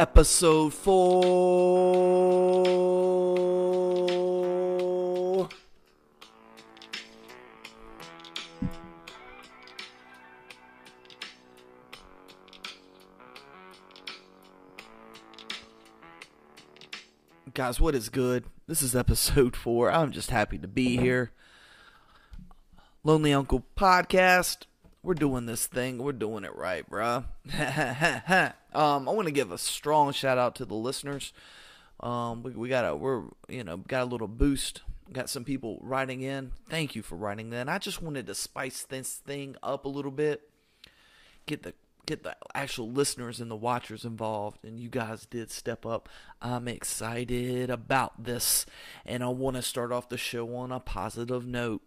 episode four. Guys, what is good? This is episode four. I'm just happy to be here. Lonely Uncle Podcast. We're doing this thing. We're doing it right, bruh. um, I want to give a strong shout out to the listeners. Um, we, we got a we're you know got a little boost. Got some people writing in. Thank you for writing in. I just wanted to spice this thing up a little bit. Get the get the actual listeners and the watchers involved and you guys did step up. I'm excited about this and I want to start off the show on a positive note.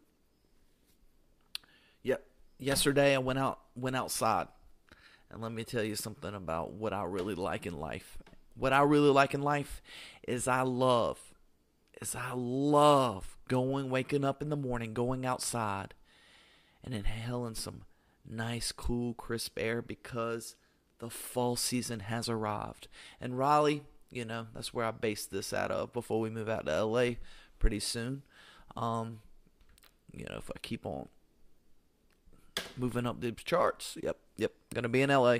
Yesterday I went out went outside. And let me tell you something about what I really like in life. What I really like in life is I love is I love going waking up in the morning, going outside and inhaling some nice, cool, crisp air because the fall season has arrived. And Raleigh, you know, that's where I base this out of before we move out to LA pretty soon. Um, you know, if I keep on moving up the charts, yep, yep, gonna be in LA.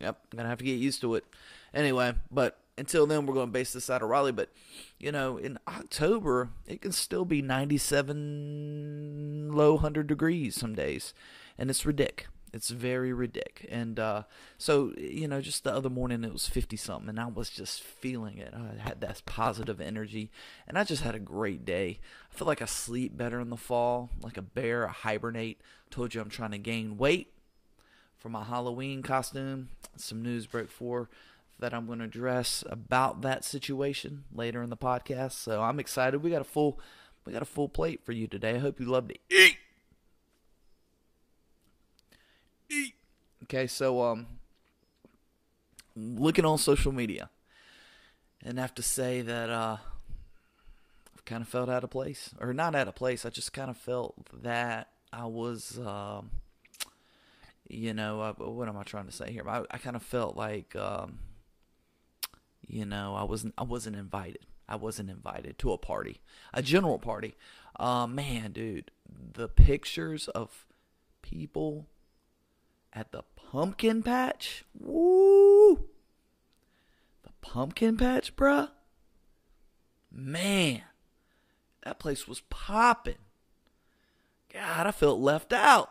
Yep, gonna have to get used to it. Anyway, but until then, we're to base this out of Raleigh. But, you know, in October, it can still be 97, low 100 degrees some days and it's ridic. It's very ridic. And uh, so, you know, just the other morning it was 50 something, and I was just feeling it. I had that positive energy, and I just had a great day. I feel like I sleep better in the fall, like a bear, I hibernate. Told you I'm trying to gain weight for my Halloween costume. Some news break for that I'm going to address about that situation later in the podcast. So I'm excited. We got a full we got a full plate for you today. I hope you love to eat. Okay, so um, looking on social media, and have to say that uh, I've kind of felt out of place, or not out of place. I just kind of felt that I was, um, you know, uh, what am I trying to say here? I, I kind of felt like, um, you know, I wasn't, I wasn't invited. I wasn't invited to a party, a general party. Uh, man, dude, the pictures of people at the pumpkin patch. Woo! The pumpkin patch, bruh. Man, that place was popping. God, I felt left out.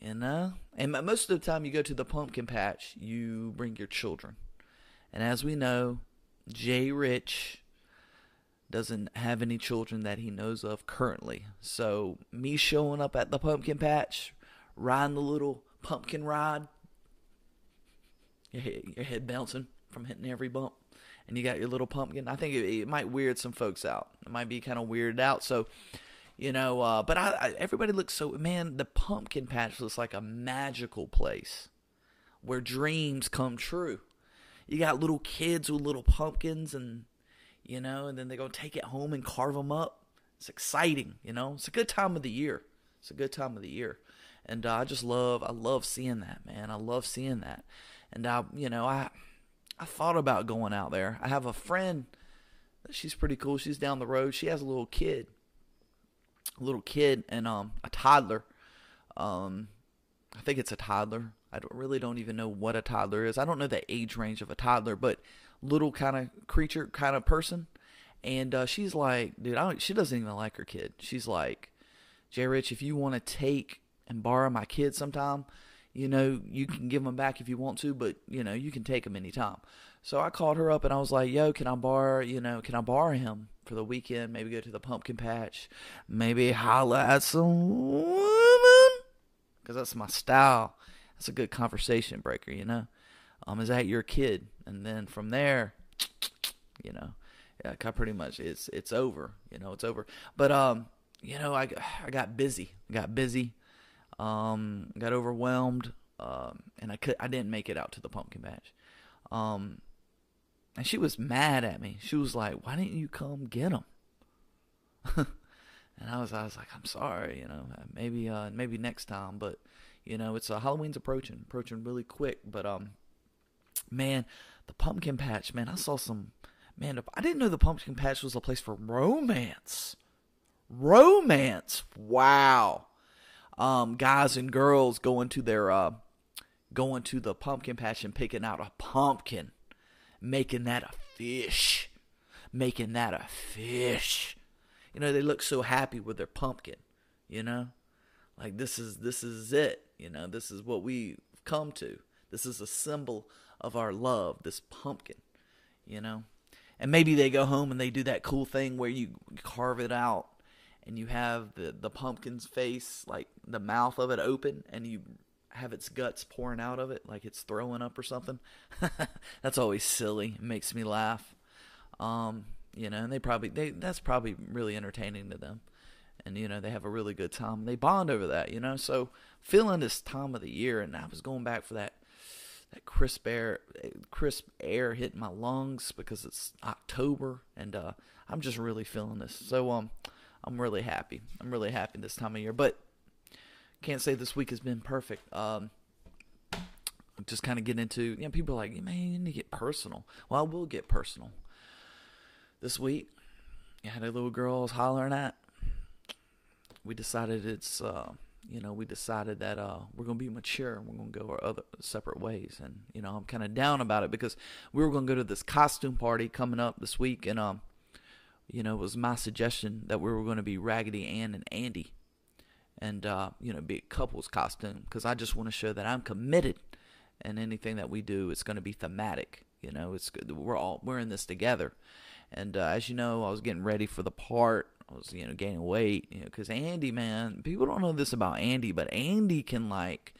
You know? And uh, most of the time you go to the pumpkin patch, you bring your children. And as we know, Jay Rich doesn't have any children that he knows of currently. So, me showing up at the pumpkin patch, riding the little pumpkin ride. Your head, bouncing from hitting every bump. And you got your little pumpkin. I think it, it might weird some folks out. It might be kind of weirded out. So, you know, uh, but I, I, everybody looks so, man, the pumpkin patch looks like a magical place where dreams come true. You got little kids with little pumpkins and, you know, and then they're going to take it home and carve them up. It's exciting, you know. It's a good time of the year. It's a good time of the year and uh, I just love I love seeing that man. I love seeing that, and I you know I I thought about going out there. I have a friend. She's pretty cool. She's down the road. She has a little kid, a little kid, and um a toddler. Um, I think it's a toddler. I don't, really don't even know what a toddler is. I don't know the age range of a toddler, but little kind of creature, kind of person. And uh, she's like, dude, she doesn't even like her kid. She's like, Jay Rich, if you want to take and borrow my kids sometime, you know, you can give them back if you want to, but you know, you can take them anytime. So I called her up and I was like, "Yo, can I borrow? You know, can I borrow him for the weekend? Maybe go to the pumpkin patch, maybe holla at some woman, because that's my style. That's a good conversation breaker, you know. Um, is that your kid? And then from there, you know, yeah, pretty much it's it's over. You know, it's over. But um, you know, I I got busy, got busy. Um, got overwhelmed, um, and I could I didn't make it out to the pumpkin patch. Um, and she was mad at me. She was like, "Why didn't you come get them?" and I was I was like, "I'm sorry, you know, maybe uh maybe next time, but you know, it's uh, Halloween's approaching, approaching really quick, but um man, the pumpkin patch, man, I saw some man, I didn't know the pumpkin patch was a place for romance. Romance. Wow. Um, guys and girls going to their uh going to the pumpkin patch and picking out a pumpkin, making that a fish. Making that a fish. You know, they look so happy with their pumpkin, you know? Like this is this is it, you know, this is what we've come to. This is a symbol of our love, this pumpkin, you know? And maybe they go home and they do that cool thing where you carve it out and you have the, the pumpkin's face, like the mouth of it open, and you have its guts pouring out of it, like it's throwing up or something. that's always silly. It makes me laugh. Um, you know, and they probably they that's probably really entertaining to them. And you know, they have a really good time. They bond over that, you know. So feeling this time of the year and I was going back for that that crisp air crisp air hitting my lungs because it's October and uh, I'm just really feeling this. So um I'm really happy. I'm really happy this time of year. But can't say this week has been perfect. Um just kind of get into you know people are like man you need to get personal. Well I will get personal. This week I had a little girl I was hollering at. We decided it's uh you know, we decided that uh, we're going to be mature and we're going to go our other separate ways. And, you know, I'm kind of down about it because we were going to go to this costume party coming up this week. And, um, you know, it was my suggestion that we were going to be Raggedy Ann and Andy and, uh, you know, be a couple's costume because I just want to show that I'm committed and anything that we do, it's going to be thematic. You know, it's good. We're all, we're in this together. And uh, as you know, I was getting ready for the part I was, you know, gaining weight, you know, because Andy, man, people don't know this about Andy, but Andy can like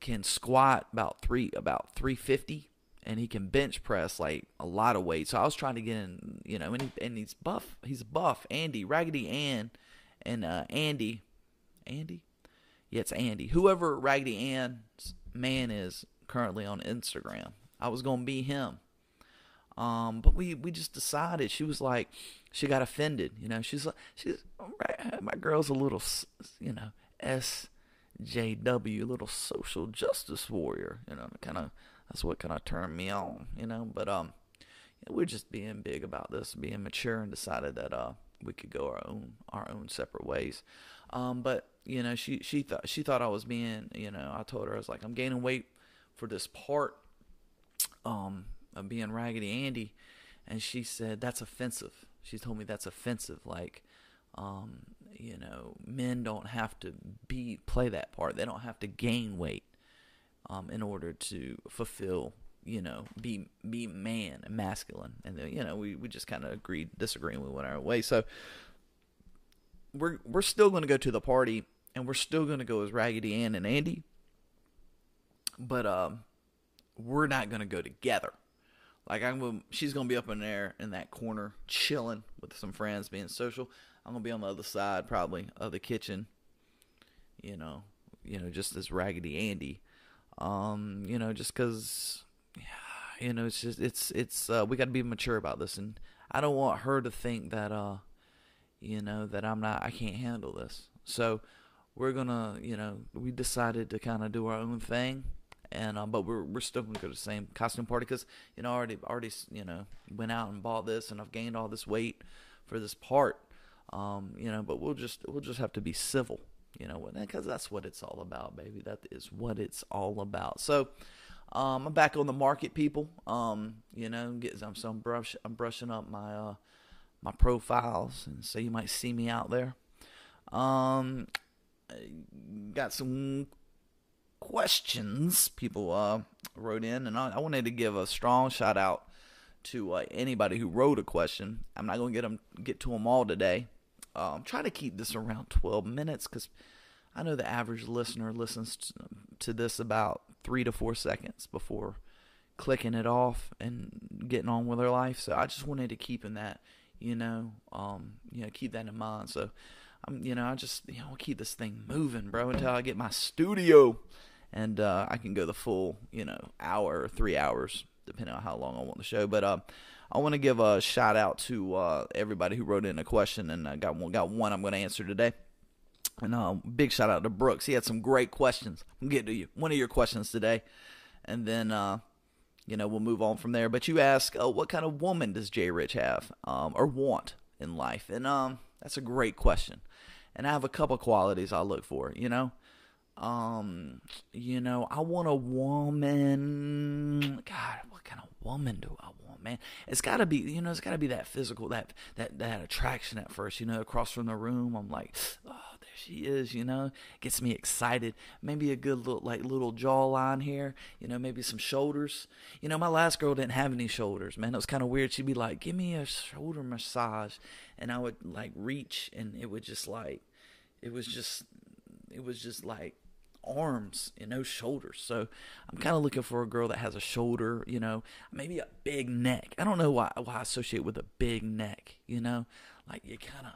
can squat about three about three fifty, and he can bench press like a lot of weight. So I was trying to get in, you know, and, he, and he's buff. He's buff. Andy, Raggedy Ann, and uh, Andy, Andy, yeah, it's Andy. Whoever Raggedy Ann's man is currently on Instagram, I was gonna be him. Um, but we we just decided. She was like, she got offended. You know, she's like, she's my girl's a little, you know, SJW, little social justice warrior. You know, kind of that's what kind of turned me on. You know, but um, we're just being big about this, being mature, and decided that uh we could go our own our own separate ways. Um, but you know, she she thought she thought I was being, you know, I told her I was like, I'm gaining weight for this part, um, of being Raggedy Andy, and she said that's offensive. She told me that's offensive. Like, um, you know, men don't have to be play that part. They don't have to gain weight um, in order to fulfill, you know, be be man and masculine. And then, you know, we, we just kind of agreed, disagreeing, we went our way. So we're we're still going to go to the party, and we're still going to go as Raggedy Ann and Andy, but um, we're not going to go together. Like I'm, gonna, she's gonna be up in there in that corner, chilling with some friends, being social. I'm gonna be on the other side, probably of the kitchen. You know, you know, just as Raggedy Andy. Um, you know, just because, yeah, you know, it's just it's it's uh, we got to be mature about this, and I don't want her to think that uh, you know, that I'm not, I can't handle this. So we're gonna, you know, we decided to kind of do our own thing and um, but we're we're still gonna go to the same costume party because you know I already already you know went out and bought this and I've gained all this weight for this part, um, you know. But we'll just we'll just have to be civil, you know, because that's what it's all about, baby. That is what it's all about. So. Um, I'm back on the market, people. Um, you know, get I'm so I'm brush I'm brushing up my uh my profiles, and so you might see me out there. Um, got some questions people uh, wrote in, and I, I, wanted to give a strong shout out to uh, anybody who wrote a question. I'm not going to get them get to them all today. Um, try to keep this around 12 minutes because I know the average listener listens to, to this about three to four seconds before clicking it off and getting on with their life. So I just wanted to keep in that, you know, um, you know, keep that in mind. So I'm, you know, I just, you know, keep this thing moving, bro, until I get my studio and uh, I can go the full, you know, hour or three hours, depending on how long I want the show. But uh, I want to give a shout out to uh, everybody who wrote in a question, and I got one, got one I'm going to answer today. And uh, big shout out to Brooks. He had some great questions. I'm getting to you one of your questions today, and then uh, you know, we'll move on from there. But you ask, oh, what kind of woman does Jay Rich have um, or want in life? And um, that's a great question. And I have a couple qualities I look for, you know. Um, you know, I want a woman. God, what kind of woman do I want, man? It's got to be, you know, it's got to be that physical, that that that attraction at first. You know, across from the room, I'm like, oh, there she is. You know, gets me excited. Maybe a good little like little jawline here. You know, maybe some shoulders. You know, my last girl didn't have any shoulders, man. It was kind of weird. She'd be like, give me a shoulder massage, and I would like reach, and it would just like, it was just, it was just like arms and no shoulders. So I'm kind of looking for a girl that has a shoulder, you know, maybe a big neck. I don't know why why I associate with a big neck, you know, like you kind of,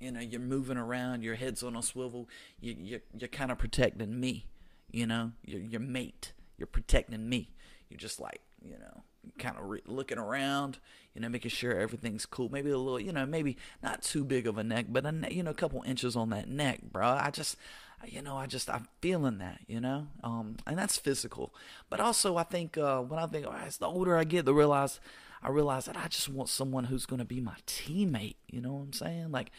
you know, you're moving around, your head's on a swivel, you you you're kind of protecting me, you know, your your mate, you're protecting me. You're just like, you know, kind of re- looking around, you know, making sure everything's cool. Maybe a little, you know, maybe not too big of a neck, but a ne- you know, a couple inches on that neck, bro. I just you know, I just I'm feeling that, you know, um, and that's physical. But also, I think uh, when I think, as the older I get, the realize I realize that I just want someone who's going to be my teammate. You know what I'm saying? Like,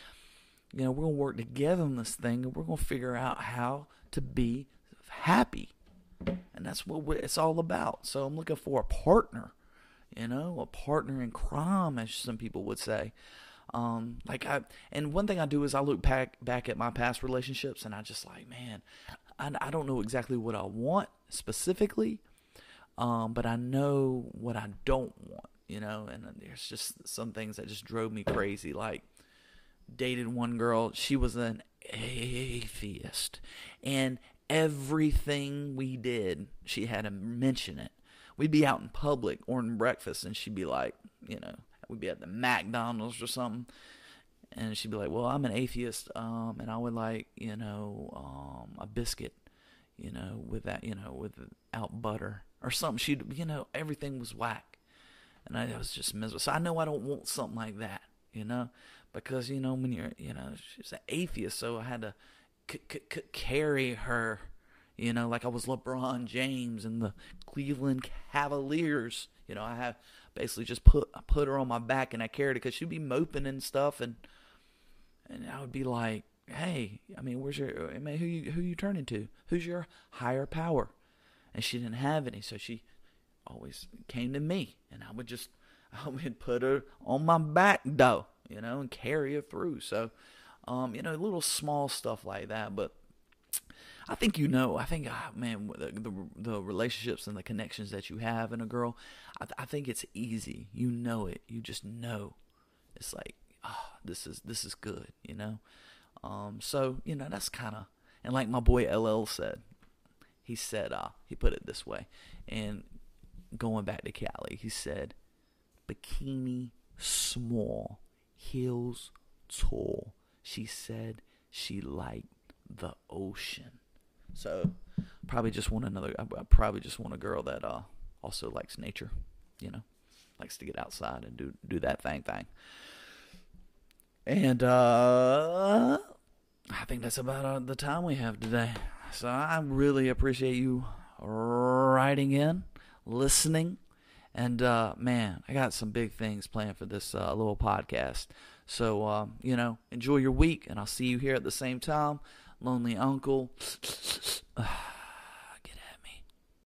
you know, we're gonna work together on this thing, and we're gonna figure out how to be happy, and that's what it's all about. So I'm looking for a partner, you know, a partner in crime, as some people would say. Um, like I, and one thing I do is I look back back at my past relationships, and I just like, man, I, I don't know exactly what I want specifically, um, but I know what I don't want, you know. And there's just some things that just drove me crazy. Like dated one girl, she was an atheist, and everything we did, she had to mention it. We'd be out in public ordering breakfast, and she'd be like, you know, we'd be at the McDonald's or something, and she'd be like, "Well, I'm an atheist, um, and I would like, you know, um, a biscuit, you know, with that, you know, without butter or something." She'd, you know, everything was whack, and I was just miserable. So I know I don't want something like that, you know, because you know when you're, you know, she's an atheist, so I had to c- c- c- carry her. You know, like I was LeBron James and the Cleveland Cavaliers. You know, I have basically just put I put her on my back and I carried her because she'd be moping and stuff, and and I would be like, hey, I mean, where's your, I mean, who you who you turning to? Who's your higher power? And she didn't have any, so she always came to me, and I would just I would put her on my back though, you know, and carry her through. So, um, you know, little small stuff like that, but I think you know. I think, oh, man, the, the, the relationships and the connections that you have in a girl, I, I think it's easy. You know it. You just know. It's like, oh, this is this is good. You know. Um. So you know that's kind of and like my boy LL said, he said, uh, he put it this way, and going back to Cali, he said, bikini small, heels tall. She said she liked the ocean. So probably just want another. I, probably just want a girl that uh, also likes nature. You know, likes to get outside and do do that thing thing. And uh, I think that's about uh, the time we have today. So I really appreciate you writing in, listening, and uh, man, I got some big things planned for this uh, little podcast. So uh, you know, enjoy your week, and I'll see you here at the same time. Lonely Uncle.